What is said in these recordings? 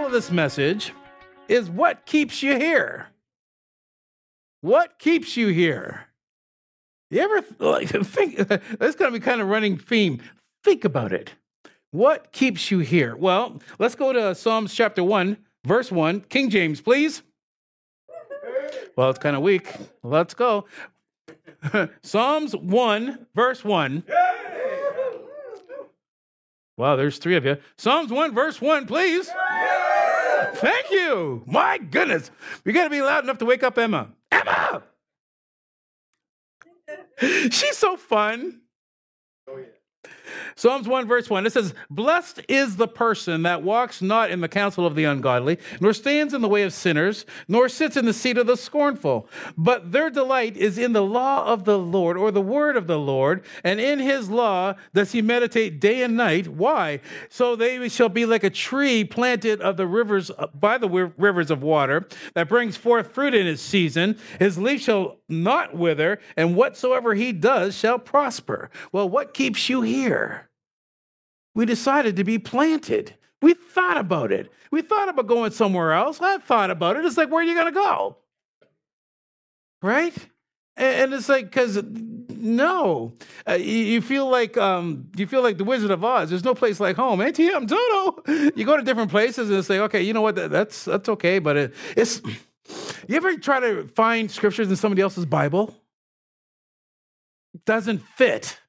title of this message is What Keeps You Here? What keeps you here? You ever like, think that's going to be kind of running theme? Think about it. What keeps you here? Well, let's go to Psalms chapter 1, verse 1. King James, please. Well, it's kind of weak. Let's go. Psalms 1, verse 1. Wow, there's three of you. Psalms 1, verse 1, please. Thank you. My goodness. We got to be loud enough to wake up Emma. Emma! She's so fun. Oh, Psalms 1, verse 1, it says, Blessed is the person that walks not in the counsel of the ungodly, nor stands in the way of sinners, nor sits in the seat of the scornful. But their delight is in the law of the Lord, or the word of the Lord, and in his law does he meditate day and night. Why? So they shall be like a tree planted of the rivers by the rivers of water, that brings forth fruit in its season. His leaf shall not wither, and whatsoever he does shall prosper. Well, what keeps you here? we decided to be planted. We thought about it. We thought about going somewhere else. I thought about it. It's like, where are you going to go? Right? And it's like, because no, uh, you, feel like um, you feel like the Wizard of Oz. There's no place like home. Auntie Em, Toto. You go to different places and say, okay, you know what? That's that's okay, but it, it's. You ever try to find scriptures in somebody else's Bible? It doesn't fit,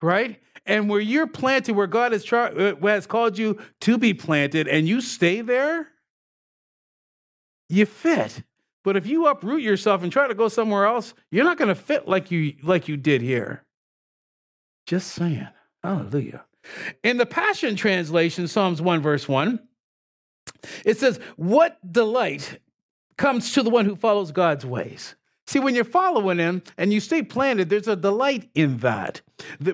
right? And where you're planted, where God has, tra- uh, has called you to be planted, and you stay there, you fit. But if you uproot yourself and try to go somewhere else, you're not going to fit like you like you did here. Just saying. Hallelujah. In the Passion Translation, Psalms 1, verse 1, it says, What delight comes to the one who follows God's ways? See, when you're following him and you stay planted, there's a delight in that.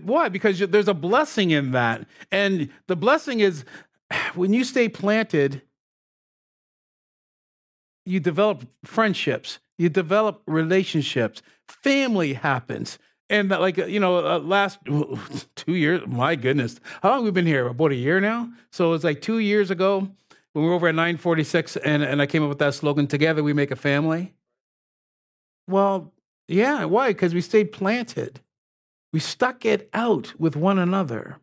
Why? Because there's a blessing in that. And the blessing is when you stay planted, you develop friendships, you develop relationships, family happens. And like, you know, uh, last two years, my goodness, how long have we been here? About a year now? So it's like two years ago when we were over at 946 and, and I came up with that slogan, Together We Make a Family well, yeah. Why? Because we stayed planted. We stuck it out with one another,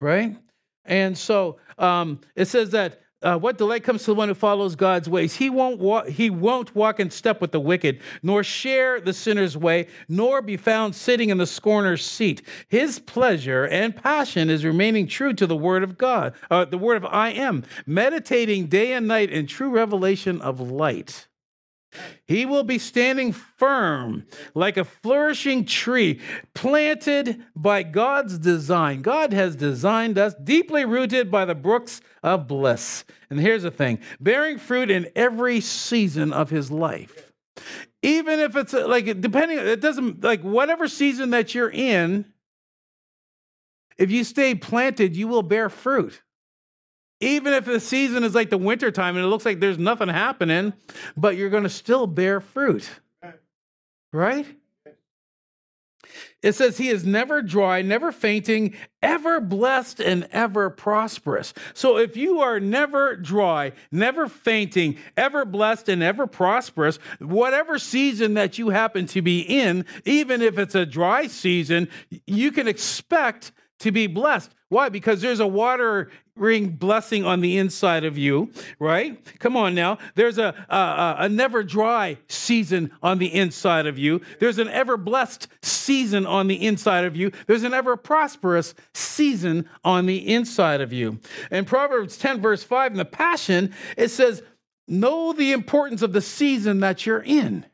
right? And so um, it says that uh, what delight comes to the one who follows God's ways. He won't walk, he won't walk in step with the wicked, nor share the sinner's way, nor be found sitting in the scorner's seat. His pleasure and passion is remaining true to the word of God, uh, the word of I am, meditating day and night in true revelation of light. He will be standing firm like a flourishing tree planted by God's design. God has designed us deeply rooted by the brooks of bliss. And here's the thing bearing fruit in every season of his life. Even if it's uh, like, depending, it doesn't, like, whatever season that you're in, if you stay planted, you will bear fruit even if the season is like the winter time and it looks like there's nothing happening, but you're going to still bear fruit. Right? It says he is never dry, never fainting, ever blessed, and ever prosperous. So if you are never dry, never fainting, ever blessed, and ever prosperous, whatever season that you happen to be in, even if it's a dry season, you can expect to be blessed. Why? Because there's a watering blessing on the inside of you, right? Come on now. There's a, a, a never dry season on the inside of you. There's an ever blessed season on the inside of you. There's an ever prosperous season on the inside of you. In Proverbs 10, verse 5, in the Passion, it says, Know the importance of the season that you're in.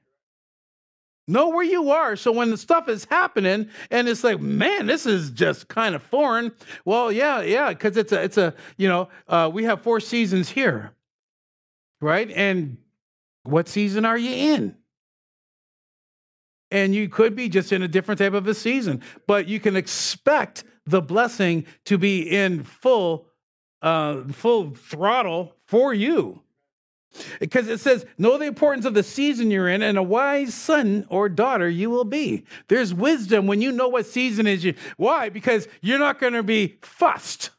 Know where you are. So when the stuff is happening and it's like, man, this is just kind of foreign. Well, yeah, yeah, because it's a, it's a, you know, uh, we have four seasons here, right? And what season are you in? And you could be just in a different type of a season, but you can expect the blessing to be in full, uh, full throttle for you. Because it says, know the importance of the season you're in, and a wise son or daughter you will be. There's wisdom when you know what season is. You. Why? Because you're not going to be fussed.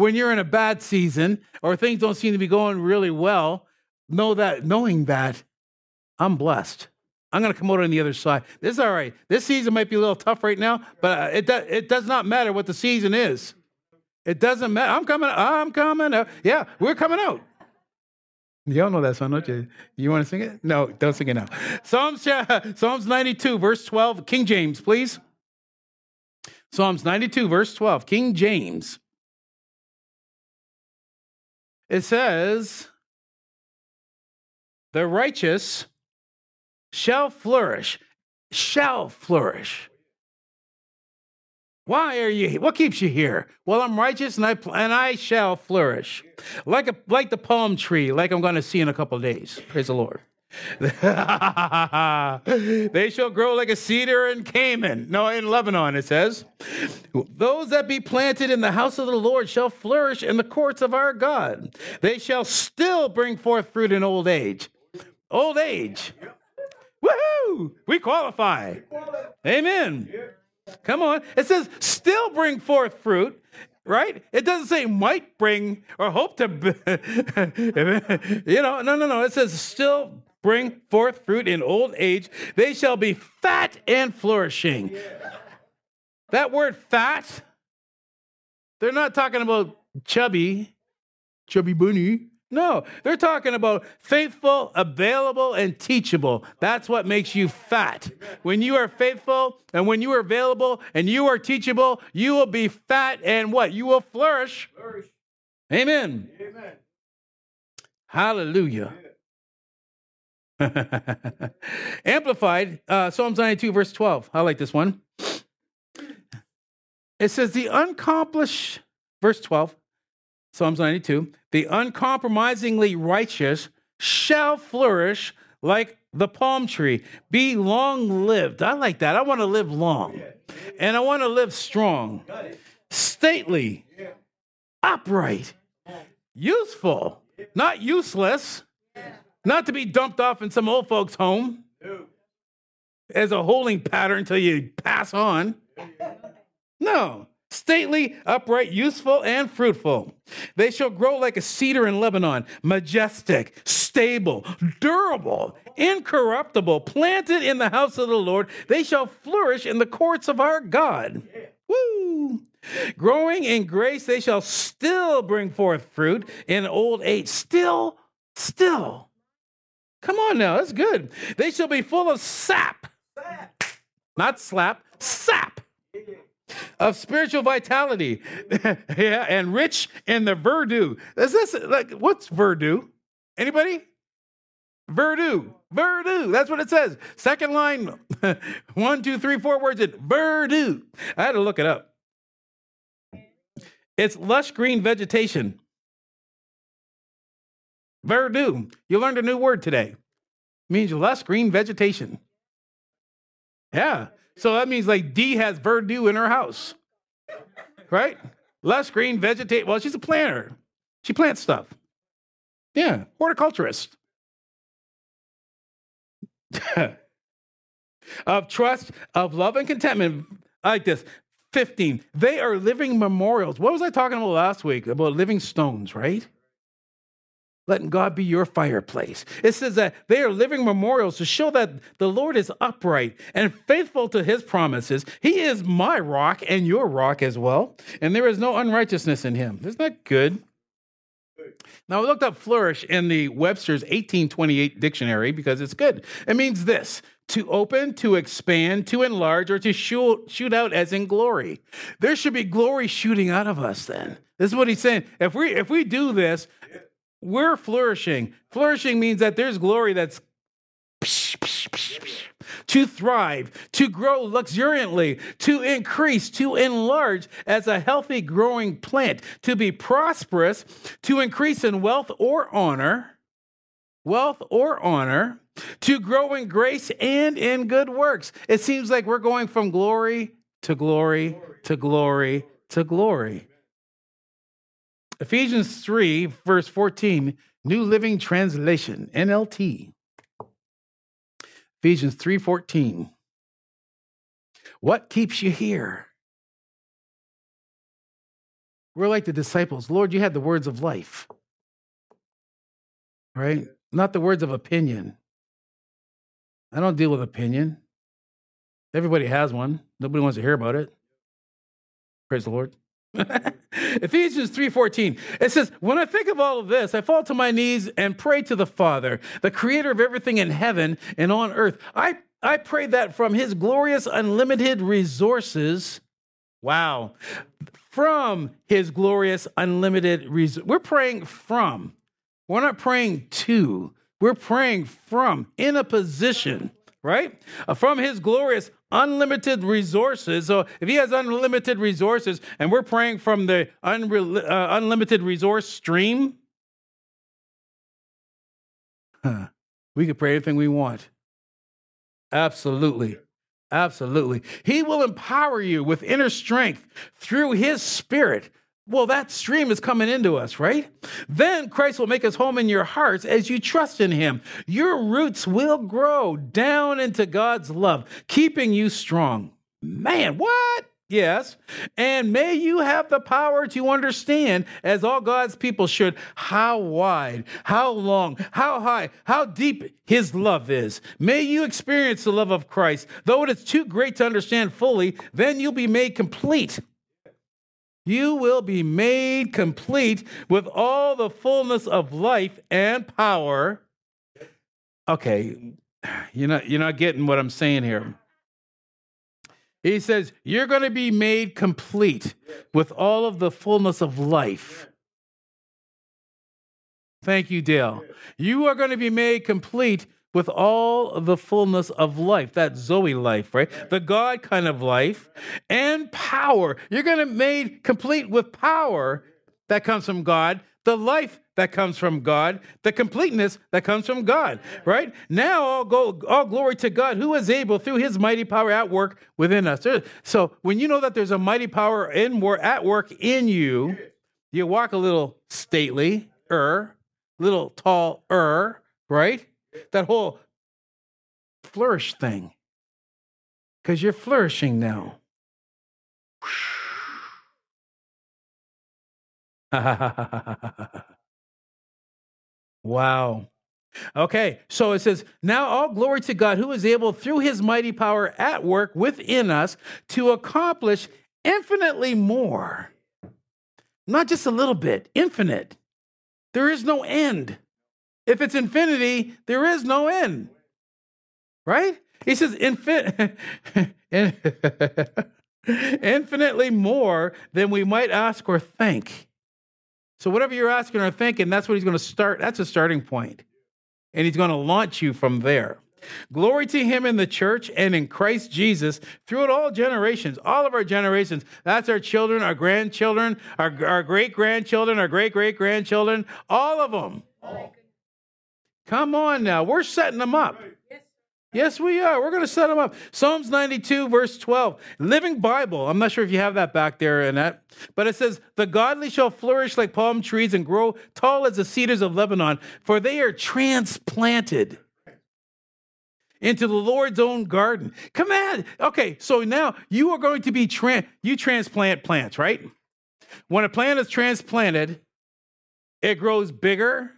when you're in a bad season or things don't seem to be going really well, know that knowing that I'm blessed. I'm going to come out on the other side. This is all right. This season might be a little tough right now, but it, do, it does not matter what the season is. It doesn't matter. I'm coming. I'm coming out. Yeah, we're coming out. Y'all know that song, don't you? You want to sing it? No, don't sing it now. Psalms, Psalms 92, verse 12, King James, please. Psalms 92, verse 12, King James. It says, The righteous shall flourish, shall flourish. Why are you? Here? What keeps you here? Well, I'm righteous and I and I shall flourish, like a like the palm tree, like I'm going to see in a couple days. Praise the Lord. they shall grow like a cedar in Canaan. No, in Lebanon, it says. Those that be planted in the house of the Lord shall flourish in the courts of our God. They shall still bring forth fruit in old age. Old age. Woohoo! We qualify. Amen. Come on. It says still bring forth fruit, right? It doesn't say might bring or hope to, you know, no, no, no. It says still bring forth fruit in old age. They shall be fat and flourishing. That word fat, they're not talking about chubby, chubby bunny. No, they're talking about faithful, available, and teachable. That's what makes you fat. When you are faithful and when you are available and you are teachable, you will be fat and what? You will flourish. flourish. Amen. Amen. Hallelujah. Amplified, uh, Psalms 92, verse 12. I like this one. It says, The unaccomplished, verse 12, Psalms 92 the uncompromisingly righteous shall flourish like the palm tree. Be long lived. I like that. I want to live long and I want to live strong, stately, upright, useful, not useless, not to be dumped off in some old folks' home as a holding pattern until you pass on. No, stately, upright, useful, and fruitful. They shall grow like a cedar in Lebanon, majestic, stable, durable, incorruptible, planted in the house of the Lord. They shall flourish in the courts of our God. Woo! Growing in grace, they shall still bring forth fruit in old age. Still, still. Come on now, that's good. They shall be full of sap, not slap, sap of spiritual vitality. yeah, and rich in the verdure. Is this like what's verdure? Anybody? Verdure. Verdure. That's what it says. Second line, one, two, three, four words in verdure. I had to look it up. It's lush green vegetation. Verdure. You learned a new word today. It means lush green vegetation. Yeah. So that means like D has verdure in her house, right? Lush green vegetate. Well, she's a planter. She plants stuff. Yeah, horticulturist. of trust, of love and contentment. I like this. 15. They are living memorials. What was I talking about last week? About living stones, right? Letting God be your fireplace. It says that they are living memorials to show that the Lord is upright and faithful to his promises. He is my rock and your rock as well, and there is no unrighteousness in him. Isn't that good? Now, I looked up flourish in the Webster's 1828 dictionary because it's good. It means this to open, to expand, to enlarge, or to shoot, shoot out as in glory. There should be glory shooting out of us then. This is what he's saying. If we if we do this, we're flourishing. Flourishing means that there's glory that's to thrive, to grow luxuriantly, to increase, to enlarge as a healthy growing plant, to be prosperous, to increase in wealth or honor, wealth or honor, to grow in grace and in good works. It seems like we're going from glory to glory to glory to glory. Ephesians 3, verse 14, New Living Translation, NLT. Ephesians 3:14. What keeps you here? We're like the disciples. Lord, you had the words of life, right? Not the words of opinion. I don't deal with opinion. Everybody has one. Nobody wants to hear about it. Praise the Lord. Ephesians 3:14. It says, "When I think of all of this, I fall to my knees and pray to the Father, the creator of everything in heaven and on earth. I I pray that from his glorious unlimited resources, wow. From his glorious unlimited resources. We're praying from. We're not praying to. We're praying from in a position right? Uh, from his glorious unlimited resources. So if he has unlimited resources and we're praying from the unre- uh, unlimited resource stream, huh, we can pray anything we want. Absolutely. Absolutely. He will empower you with inner strength through his spirit well, that stream is coming into us, right? Then Christ will make his home in your hearts as you trust in him. Your roots will grow down into God's love, keeping you strong. Man, what? Yes. And may you have the power to understand, as all God's people should, how wide, how long, how high, how deep his love is. May you experience the love of Christ. Though it is too great to understand fully, then you'll be made complete you will be made complete with all the fullness of life and power. Okay, you're not, you're not getting what I'm saying here. He says, You're going to be made complete with all of the fullness of life. Thank you, Dale. You are going to be made complete with all the fullness of life, that Zoe life, right? The God kind of life and power. You're going to made complete with power that comes from God, the life that comes from God, the completeness that comes from God, right? Now all go all glory to God who is able through his mighty power at work within us. So when you know that there's a mighty power in at work in you, you walk a little stately, er, little tall, er, right? That whole flourish thing. Because you're flourishing now. wow. Okay, so it says, Now all glory to God who is able through his mighty power at work within us to accomplish infinitely more. Not just a little bit, infinite. There is no end. If it's infinity, there is no end. Right? He says infin- infinitely more than we might ask or think. So, whatever you're asking or thinking, that's what he's going to start. That's a starting point. And he's going to launch you from there. Glory to him in the church and in Christ Jesus throughout all generations, all of our generations. That's our children, our grandchildren, our, our great grandchildren, our great great grandchildren, all of them. Come on now. We're setting them up. Yes, we are. We're going to set them up. Psalms 92, verse 12, Living Bible. I'm not sure if you have that back there that, but it says, The godly shall flourish like palm trees and grow tall as the cedars of Lebanon, for they are transplanted into the Lord's own garden. Come on. Okay, so now you are going to be, tra- you transplant plants, right? When a plant is transplanted, it grows bigger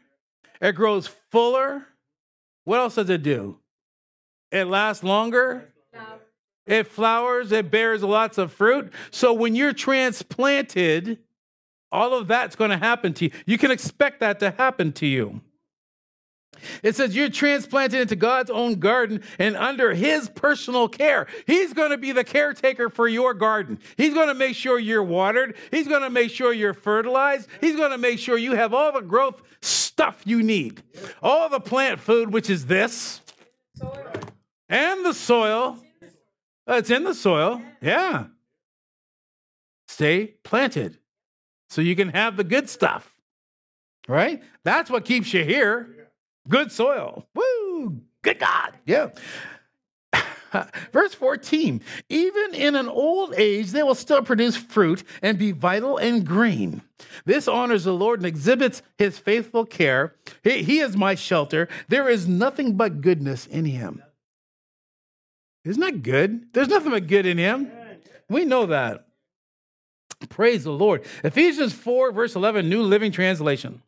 it grows fuller. What else does it do? It lasts longer. It flowers. It bears lots of fruit. So when you're transplanted, all of that's going to happen to you. You can expect that to happen to you. It says you're transplanted into God's own garden and under his personal care. He's going to be the caretaker for your garden. He's going to make sure you're watered. He's going to make sure you're fertilized. He's going to make sure you have all the growth stuff you need. All the plant food, which is this, and the soil. Uh, it's in the soil. Yeah. Stay planted so you can have the good stuff. Right? That's what keeps you here. Good soil. Woo! Good God. Yeah. Verse 14 Even in an old age, they will still produce fruit and be vital and green. This honors the Lord and exhibits his faithful care. He, he is my shelter. There is nothing but goodness in him. Isn't that good? There's nothing but good in him. We know that. Praise the Lord. Ephesians 4, verse 11, New Living Translation.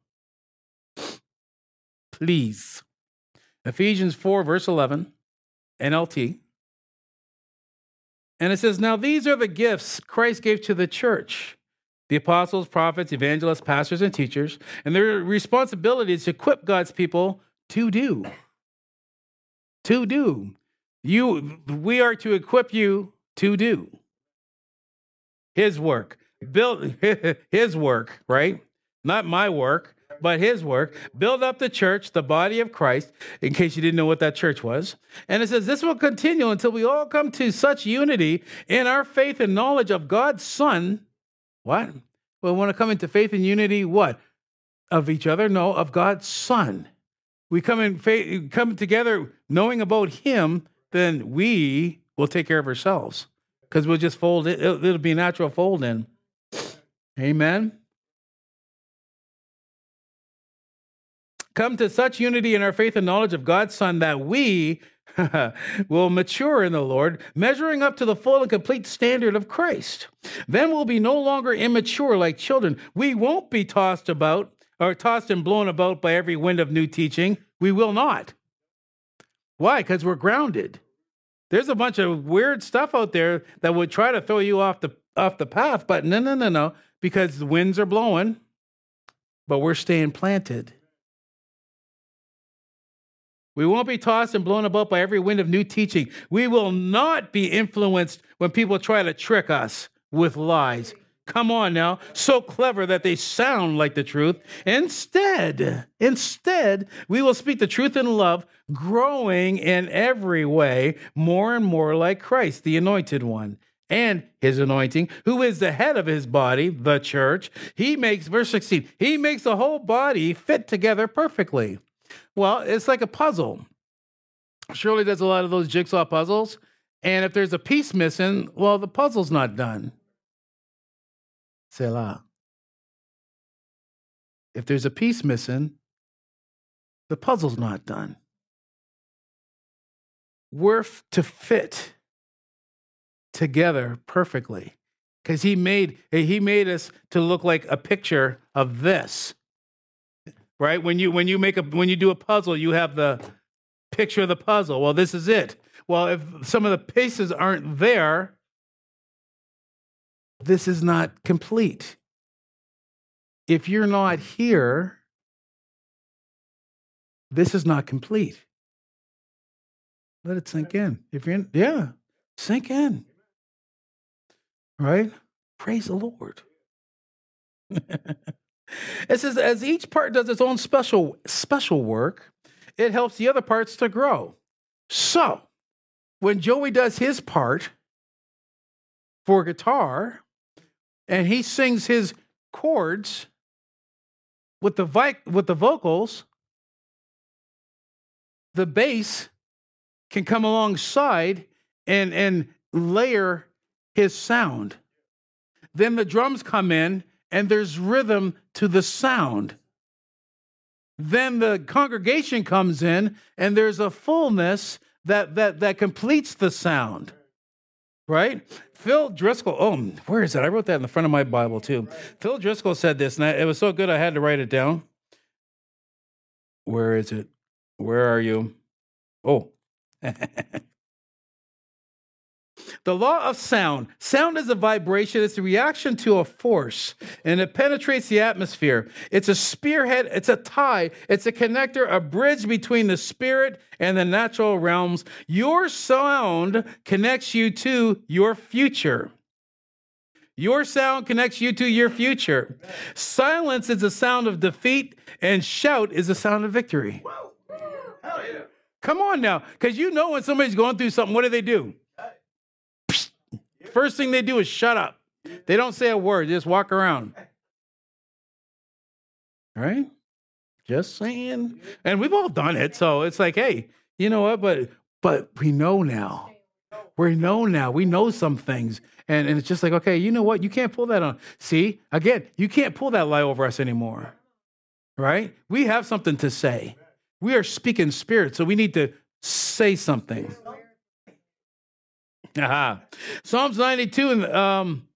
Please. Ephesians 4, verse 11, NLT. And it says, Now these are the gifts Christ gave to the church the apostles, prophets, evangelists, pastors, and teachers. And their responsibility is to equip God's people to do. To do. You, we are to equip you to do his work. Build his work, right? Not my work but his work, build up the church, the body of Christ, in case you didn't know what that church was. And it says, This will continue until we all come to such unity in our faith and knowledge of God's Son. What? We want to come into faith and unity, what? Of each other? No, of God's Son. We come in faith, come together knowing about Him, then we will take care of ourselves because we'll just fold it. It'll, it'll be natural fold in. Amen. Come to such unity in our faith and knowledge of God's Son that we will mature in the Lord, measuring up to the full and complete standard of Christ. Then we'll be no longer immature like children. We won't be tossed about or tossed and blown about by every wind of new teaching. We will not. Why? Because we're grounded. There's a bunch of weird stuff out there that would try to throw you off the off the path, but no, no, no, no, because the winds are blowing, but we're staying planted. We won't be tossed and blown about by every wind of new teaching. We will not be influenced when people try to trick us with lies. Come on now, so clever that they sound like the truth. Instead, instead, we will speak the truth in love, growing in every way more and more like Christ, the anointed one and his anointing, who is the head of his body, the church. He makes, verse 16, he makes the whole body fit together perfectly. Well, it's like a puzzle. Shirley does a lot of those jigsaw puzzles. And if there's a piece missing, well, the puzzle's not done. Selah. If there's a piece missing, the puzzle's not done. We're to fit together perfectly because he made he made us to look like a picture of this right? When you when you make a when you do a puzzle, you have the picture of the puzzle. Well, this is it. Well, if some of the pieces aren't there, this is not complete. If you're not here, this is not complete. Let it sink in. If you're in, yeah, sink in. Right? Praise the Lord. It says, as each part does its own special, special work, it helps the other parts to grow. So, when Joey does his part for guitar and he sings his chords with the, vi- with the vocals, the bass can come alongside and, and layer his sound. Then the drums come in and there's rhythm to the sound. Then the congregation comes in and there's a fullness that, that, that completes the sound. Right? Phil Driscoll, oh, where is it? I wrote that in the front of my Bible too. Phil Driscoll said this, and it was so good I had to write it down. Where is it? Where are you? Oh. The law of sound. Sound is a vibration, it's a reaction to a force, and it penetrates the atmosphere. It's a spearhead, it's a tie, it's a connector, a bridge between the spirit and the natural realms. Your sound connects you to your future. Your sound connects you to your future. Silence is a sound of defeat, and shout is a sound of victory. Come on now, because you know when somebody's going through something, what do they do? First thing they do is shut up. They don't say a word, they just walk around. Right? Just saying. And we've all done it. So it's like, hey, you know what? But but we know now. We know now. We know some things. And, and it's just like, okay, you know what? You can't pull that on. See, again, you can't pull that lie over us anymore. Right? We have something to say. We are speaking spirit, so we need to say something. Aha. Psalms 92 and um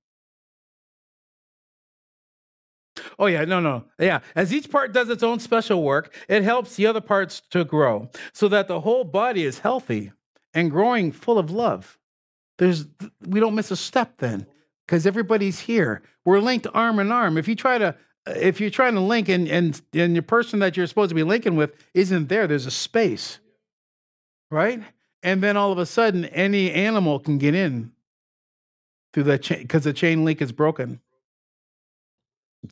Oh, yeah, no, no. Yeah. As each part does its own special work, it helps the other parts to grow so that the whole body is healthy and growing full of love. There's, we don't miss a step then because everybody's here. We're linked arm in arm. If you try to, if you're trying to link and, and, and the person that you're supposed to be linking with isn't there, there's a space, right? And then all of a sudden, any animal can get in through that chain because the chain link is broken.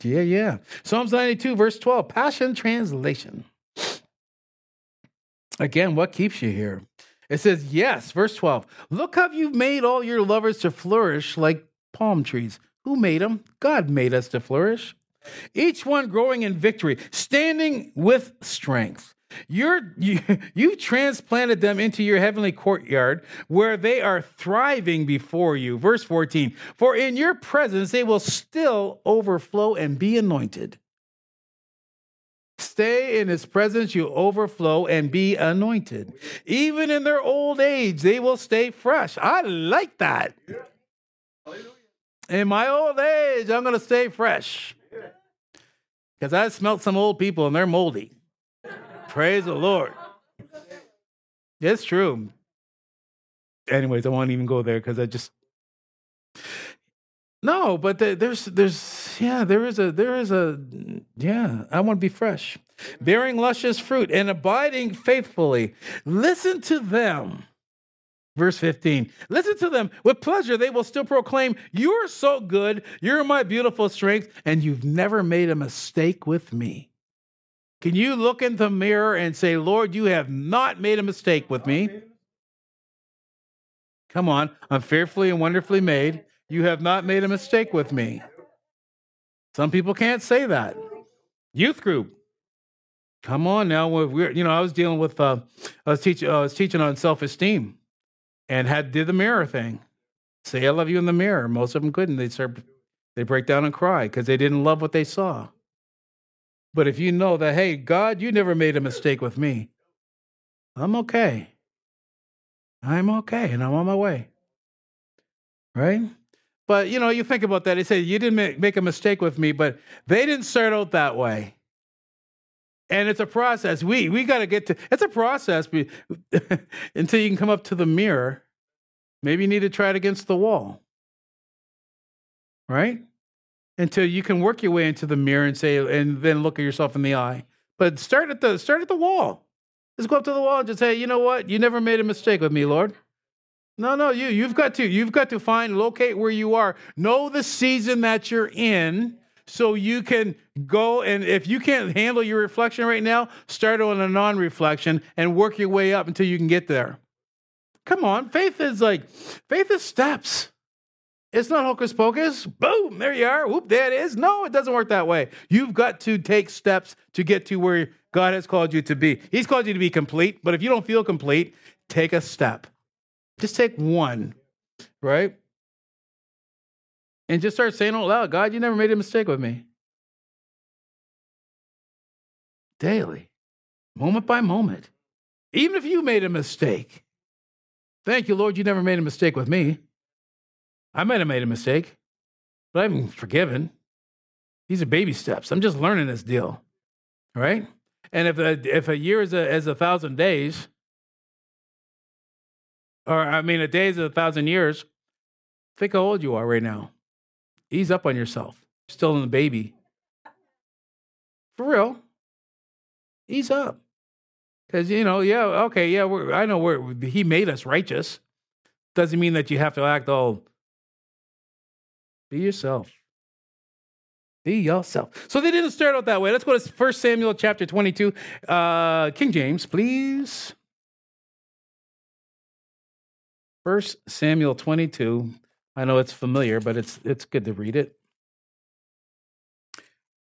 Yeah, yeah. Psalms 92, verse 12, Passion Translation. Again, what keeps you here? It says, Yes, verse 12. Look how you've made all your lovers to flourish like palm trees. Who made them? God made us to flourish. Each one growing in victory, standing with strength. You're, you, you transplanted them into your heavenly courtyard where they are thriving before you. Verse 14 For in your presence they will still overflow and be anointed. Stay in his presence, you overflow and be anointed. Even in their old age, they will stay fresh. I like that. In my old age, I'm going to stay fresh. Because I smelt some old people and they're moldy. Praise the Lord. It's true. Anyways, I won't even go there because I just no, but there's there's yeah there is a there is a yeah I want to be fresh, bearing luscious fruit and abiding faithfully. Listen to them. Verse 15. Listen to them with pleasure. They will still proclaim, You're so good. You're my beautiful strength, and you've never made a mistake with me. Can you look in the mirror and say, Lord, you have not made a mistake with me? Come on, I'm fearfully and wonderfully made. You have not made a mistake with me. Some people can't say that. Youth group. Come on now. We're, you know, I was dealing with, uh, I, was teach, I was teaching on self esteem and had did the mirror thing. Say, I love you in the mirror. Most of them couldn't. They start, they break down and cry because they didn't love what they saw. But if you know that, hey, God, you never made a mistake with me, I'm okay. I'm okay and I'm on my way. Right? But you know, you think about that. They say you didn't make a mistake with me, but they didn't start out that way. And it's a process. We we got to get to. It's a process until you can come up to the mirror. Maybe you need to try it against the wall. Right? Until you can work your way into the mirror and say, and then look at yourself in the eye. But start at the start at the wall. Just go up to the wall and just say, you know what? You never made a mistake with me, Lord. No, no, you you've got to you've got to find locate where you are. Know the season that you're in so you can go and if you can't handle your reflection right now, start on a non-reflection and work your way up until you can get there. Come on, faith is like faith is steps. It's not hocus pocus. Boom, there you are. Whoop, there it is. No, it doesn't work that way. You've got to take steps to get to where God has called you to be. He's called you to be complete, but if you don't feel complete, take a step. Just take one, right? And just start saying out loud, God, you never made a mistake with me. Daily, moment by moment. Even if you made a mistake, thank you, Lord, you never made a mistake with me. I might have made a mistake, but I'm forgiven. These are baby steps. I'm just learning this deal, right? And if a, if a year is a, is a thousand days, or I mean, a day is a thousand years, think how old you are right now. Ease up on yourself. You're still in the baby. For real. Ease up. Because, you know, yeah, okay, yeah, I know we're, he made us righteous. Doesn't mean that you have to act all be yourself. Be yourself. So they didn't start out that way. Let's go to 1 Samuel chapter 22. Uh, King James, please. 1 Samuel 22. I know it's familiar, but it's it's good to read it.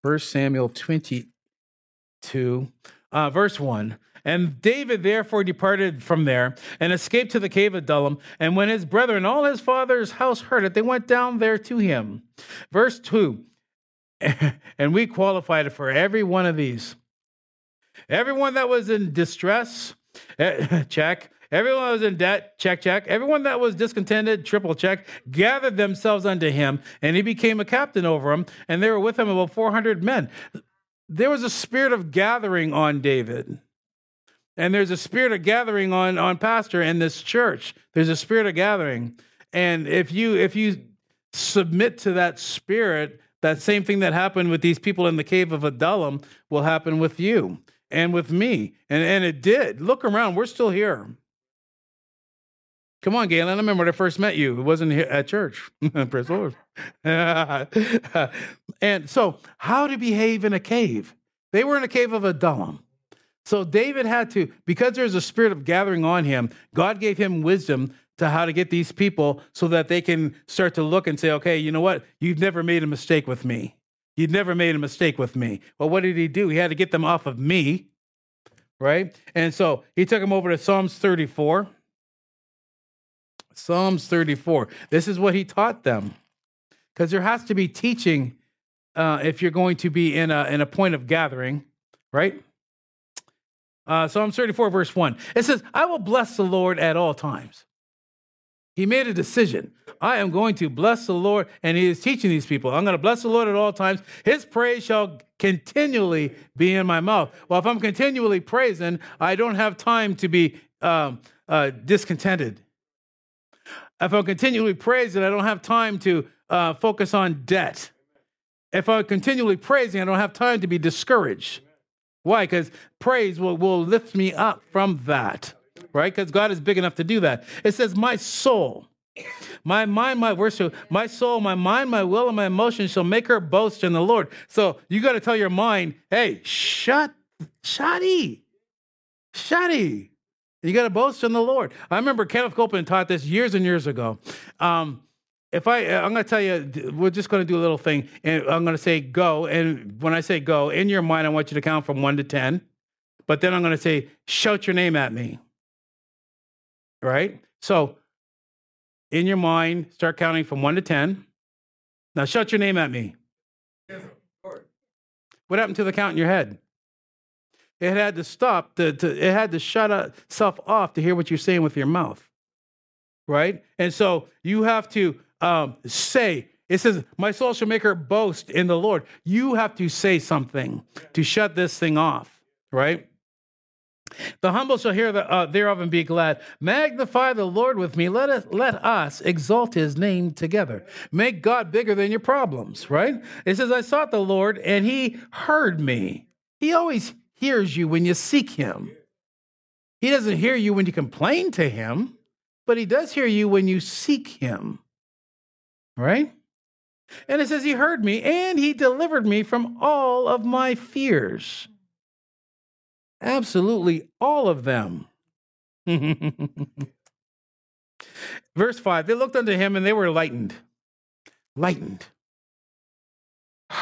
1 Samuel 22, uh, verse 1. And David therefore departed from there and escaped to the cave of Adullam. And when his brethren, all his father's house heard it, they went down there to him. Verse 2 And we qualified it for every one of these. Everyone that was in distress, eh, check. Everyone that was in debt, check, check. Everyone that was discontented, triple check, gathered themselves unto him, and he became a captain over them, and there were with him about 400 men. There was a spirit of gathering on David. And there's a spirit of gathering on, on pastor in this church. There's a spirit of gathering. And if you if you submit to that spirit, that same thing that happened with these people in the cave of Adullam will happen with you and with me. And, and it did. Look around, we're still here. Come on, Galen. I remember when I first met you. It wasn't here at church. Praise Lord. and so, how to behave in a cave? They were in a cave of Adullam. So David had to, because there's a spirit of gathering on him, God gave him wisdom to how to get these people so that they can start to look and say, okay, you know what? You've never made a mistake with me. You've never made a mistake with me. Well, what did he do? He had to get them off of me, right? And so he took them over to Psalms 34. Psalms 34. This is what he taught them. Because there has to be teaching uh, if you're going to be in a, in a point of gathering, right? Uh, Psalm 34, verse 1. It says, I will bless the Lord at all times. He made a decision. I am going to bless the Lord, and he is teaching these people. I'm going to bless the Lord at all times. His praise shall continually be in my mouth. Well, if I'm continually praising, I don't have time to be um, uh, discontented. If I'm continually praising, I don't have time to uh, focus on debt. If I'm continually praising, I don't have time to be discouraged. Why? Because praise will, will lift me up from that, right? Because God is big enough to do that. It says, My soul, my mind, my worship, my soul, my mind, my will, and my emotions shall make her boast in the Lord. So you got to tell your mind, hey, shut, shutty, shutty. You got to boast in the Lord. I remember Kenneth Copeland taught this years and years ago. Um, if I, I'm going to tell you, we're just going to do a little thing, and I'm going to say go. And when I say go, in your mind, I want you to count from one to 10. But then I'm going to say, shout your name at me. Right? So, in your mind, start counting from one to 10. Now, shout your name at me. What happened to the count in your head? It had to stop, to, to, it had to shut itself off to hear what you're saying with your mouth. Right? And so you have to um, say, it says, My soul shall make her boast in the Lord. You have to say something to shut this thing off, right? The humble shall hear the, uh, thereof and be glad. Magnify the Lord with me. Let us, let us exalt his name together. Make God bigger than your problems, right? It says, I sought the Lord and he heard me. He always hears you when you seek him. He doesn't hear you when you complain to him, but he does hear you when you seek him right? And it says, He heard me and He delivered me from all of my fears. Absolutely all of them. Verse 5 They looked unto Him and they were lightened. Lightened.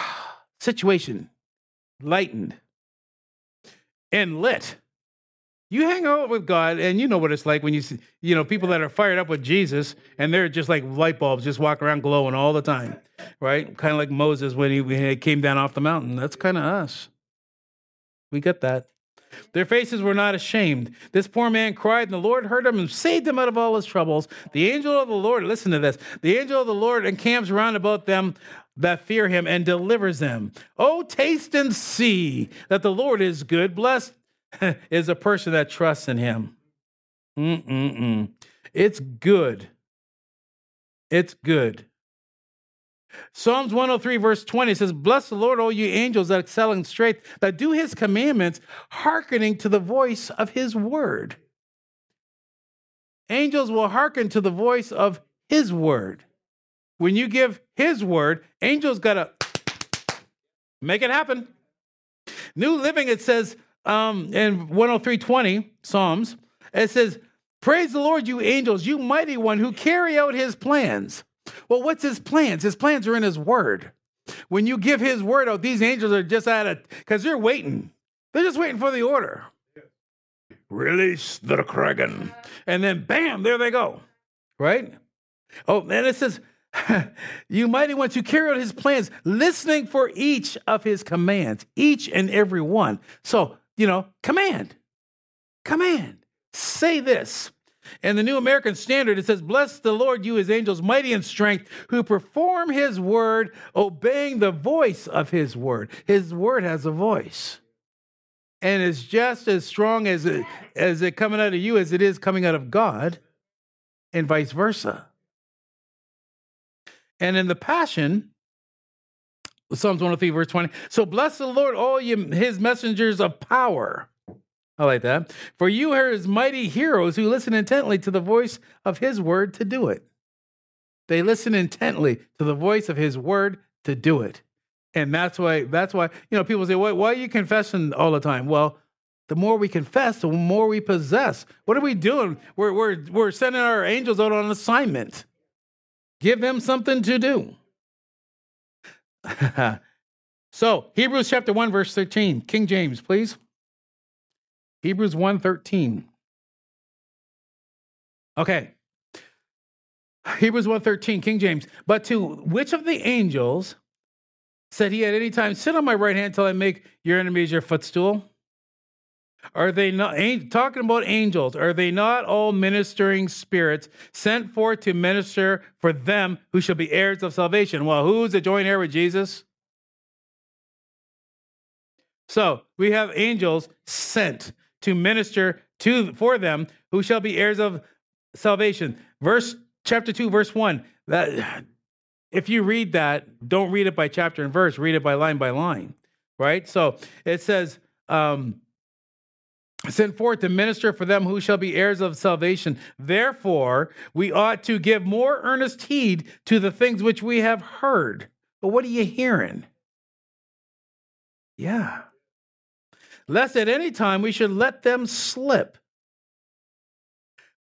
Situation. Lightened. And lit. You hang out with God, and you know what it's like when you see, you know, people that are fired up with Jesus, and they're just like light bulbs, just walk around glowing all the time, right? Kind of like Moses when he, when he came down off the mountain. That's kind of us. We get that. Their faces were not ashamed. This poor man cried, and the Lord heard him and saved him out of all his troubles. The angel of the Lord, listen to this the angel of the Lord encamps round about them that fear him and delivers them. Oh, taste and see that the Lord is good. Blessed is a person that trusts in him. Mm-mm-mm. It's good. It's good. Psalms 103, verse 20 says, Bless the Lord, all you angels that excel in strength, that do his commandments, hearkening to the voice of his word. Angels will hearken to the voice of his word. When you give his word, angels got to make it happen. New Living, it says, um, in 103.20, Psalms, it says, Praise the Lord, you angels, you mighty one who carry out his plans. Well, what's his plans? His plans are in his word. When you give his word out, these angels are just at it because they're waiting. They're just waiting for the order. Release the Kraken. And then bam, there they go. Right? Oh, and it says, you mighty ones who carry out his plans, listening for each of his commands, each and every one. So you know, command, command, say this. And the New American Standard, it says, Bless the Lord, you his angels, mighty in strength, who perform his word, obeying the voice of his word. His word has a voice. And it's just as strong as it, as it coming out of you as it is coming out of God, and vice versa. And in the Passion, Psalms 103, verse 20. So bless the Lord, all you his messengers of power. I like that. For you are his mighty heroes who listen intently to the voice of his word to do it. They listen intently to the voice of his word to do it. And that's why that's why, you know, people say, why, why are you confessing all the time? Well, the more we confess, the more we possess. What are we doing? We're, we're, we're sending our angels out on assignment. Give them something to do. so, Hebrews chapter 1, verse 13. King James, please. Hebrews 1 13. Okay. Hebrews 13, King James. But to which of the angels said he at any time, Sit on my right hand till I make your enemies your footstool? Are they not talking about angels? Are they not all ministering spirits sent forth to minister for them who shall be heirs of salvation? Well, who's a joint heir with Jesus? So we have angels sent to minister to for them who shall be heirs of salvation. Verse chapter 2, verse 1. That if you read that, don't read it by chapter and verse, read it by line by line. Right? So it says, um, sent forth to minister for them who shall be heirs of salvation. Therefore, we ought to give more earnest heed to the things which we have heard. But what are you hearing? Yeah. Lest at any time we should let them slip.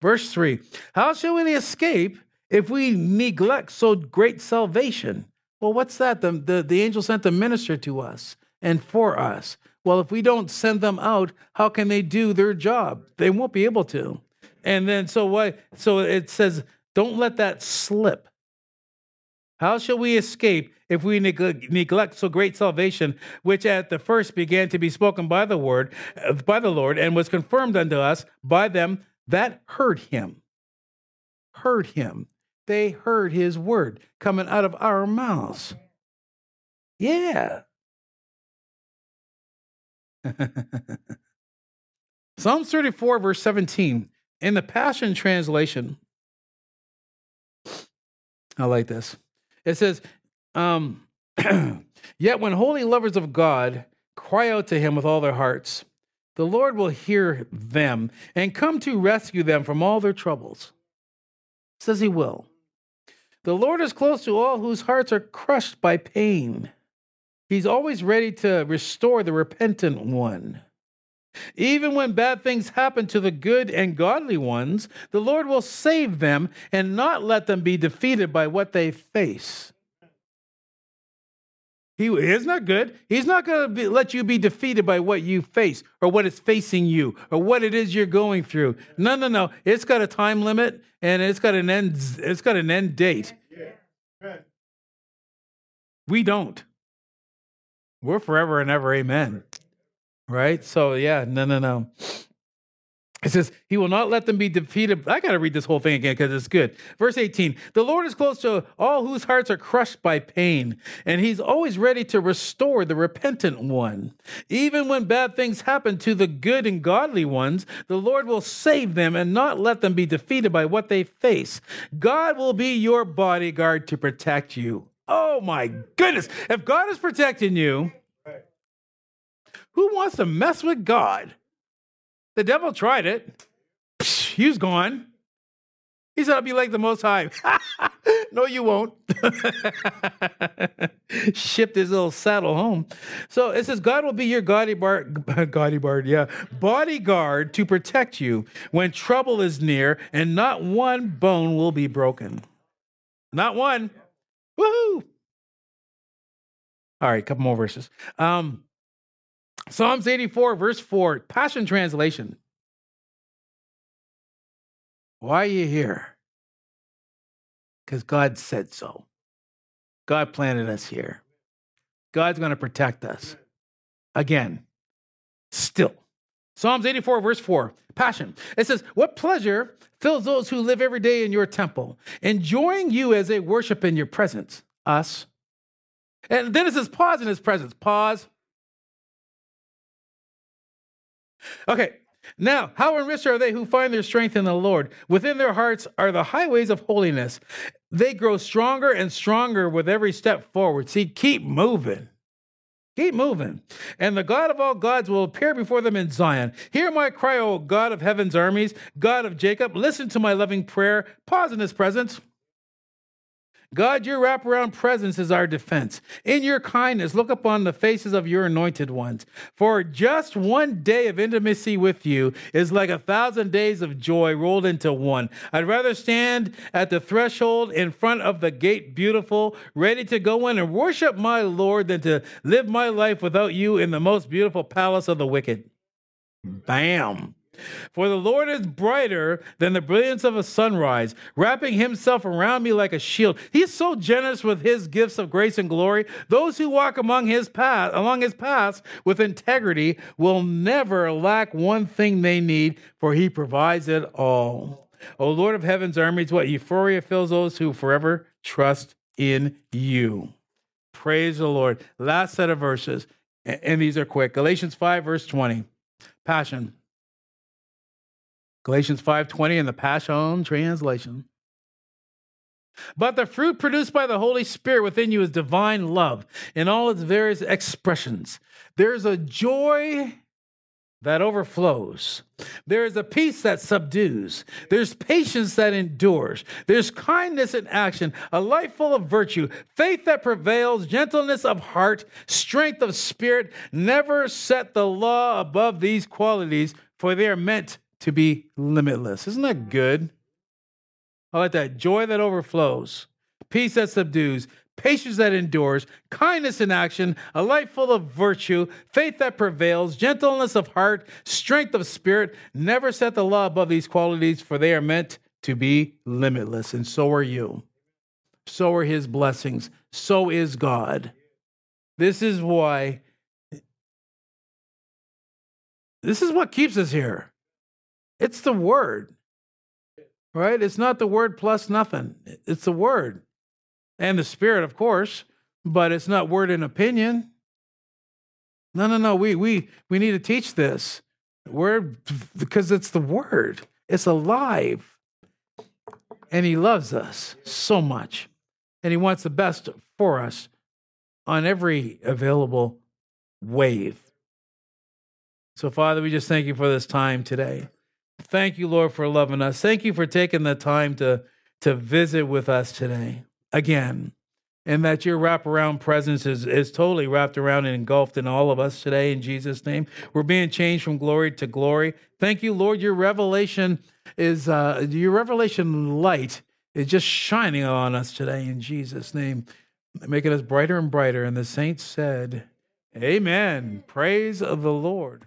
Verse 3 How shall we escape if we neglect so great salvation? Well, what's that? The, the, the angel sent to minister to us and for us. Well, if we don't send them out, how can they do their job? They won't be able to. And then so what so it says don't let that slip. How shall we escape if we neglect so great salvation, which at the first began to be spoken by the word, uh, by the Lord, and was confirmed unto us by them that heard him? Heard him. They heard his word coming out of our mouths. Yeah. Psalms 34, verse 17, in the Passion Translation, I like this. It says, um, Yet when holy lovers of God cry out to him with all their hearts, the Lord will hear them and come to rescue them from all their troubles. Says he will. The Lord is close to all whose hearts are crushed by pain. He's always ready to restore the repentant one. Even when bad things happen to the good and godly ones, the Lord will save them and not let them be defeated by what they face. He is not good. He's not going to let you be defeated by what you face or what is facing you or what it is you're going through. No, no, no. It's got a time limit and it's got an end. It's got an end date. We don't. We're forever and ever, amen. Right? So, yeah, no, no, no. It says, He will not let them be defeated. I got to read this whole thing again because it's good. Verse 18 The Lord is close to all whose hearts are crushed by pain, and He's always ready to restore the repentant one. Even when bad things happen to the good and godly ones, the Lord will save them and not let them be defeated by what they face. God will be your bodyguard to protect you. Oh my goodness. If God is protecting you, who wants to mess with God? The devil tried it. he was gone. He said, I'll be like the Most High. no, you won't. Shipped his little saddle home. So it says, God will be your bodyguard, bodyguard, yeah, bodyguard to protect you when trouble is near, and not one bone will be broken. Not one. Woohoo! All right, a couple more verses. Um, Psalms 84, verse 4, Passion Translation. Why are you here? Because God said so. God planted us here. God's going to protect us. Again, still. Psalms 84, verse 4, Passion. It says, What pleasure fills those who live every day in your temple, enjoying you as they worship in your presence, us. And then it says, Pause in his presence. Pause. Okay, now, how enriched are they who find their strength in the Lord? Within their hearts are the highways of holiness. They grow stronger and stronger with every step forward. See, keep moving. Keep moving. And the God of all gods will appear before them in Zion. Hear my cry, O God of heaven's armies, God of Jacob. Listen to my loving prayer. Pause in his presence. God, your wraparound presence is our defense. In your kindness, look upon the faces of your anointed ones. For just one day of intimacy with you is like a thousand days of joy rolled into one. I'd rather stand at the threshold in front of the gate beautiful, ready to go in and worship my Lord than to live my life without you in the most beautiful palace of the wicked. Bam. For the Lord is brighter than the brilliance of a sunrise, wrapping himself around me like a shield. He's so generous with his gifts of grace and glory. Those who walk among his path, along his paths with integrity will never lack one thing they need, for he provides it all. O Lord of heaven's armies, what euphoria fills those who forever trust in you. Praise the Lord. Last set of verses, and these are quick. Galatians 5, verse 20. Passion. Galatians 5:20 in the Passion translation. But the fruit produced by the Holy Spirit within you is divine love in all its various expressions. There's a joy that overflows. There is a peace that subdues. There's patience that endures. There's kindness in action, a life full of virtue, faith that prevails, gentleness of heart, strength of spirit. Never set the law above these qualities, for they are meant to be limitless. Isn't that good? I like that. Joy that overflows, peace that subdues, patience that endures, kindness in action, a life full of virtue, faith that prevails, gentleness of heart, strength of spirit. Never set the law above these qualities, for they are meant to be limitless, and so are you. So are his blessings. So is God. This is why, this is what keeps us here. It's the word, right? It's not the word plus nothing. It's the word and the spirit, of course, but it's not word and opinion. No, no, no. We we we need to teach this word because it's the word. It's alive, and He loves us so much, and He wants the best for us on every available wave. So, Father, we just thank you for this time today. Thank you, Lord, for loving us. Thank you for taking the time to, to visit with us today again. And that your wraparound presence is, is totally wrapped around and engulfed in all of us today in Jesus' name. We're being changed from glory to glory. Thank you, Lord. Your revelation is uh, your revelation light is just shining on us today in Jesus' name, making us brighter and brighter. And the saints said, Amen. Praise of the Lord.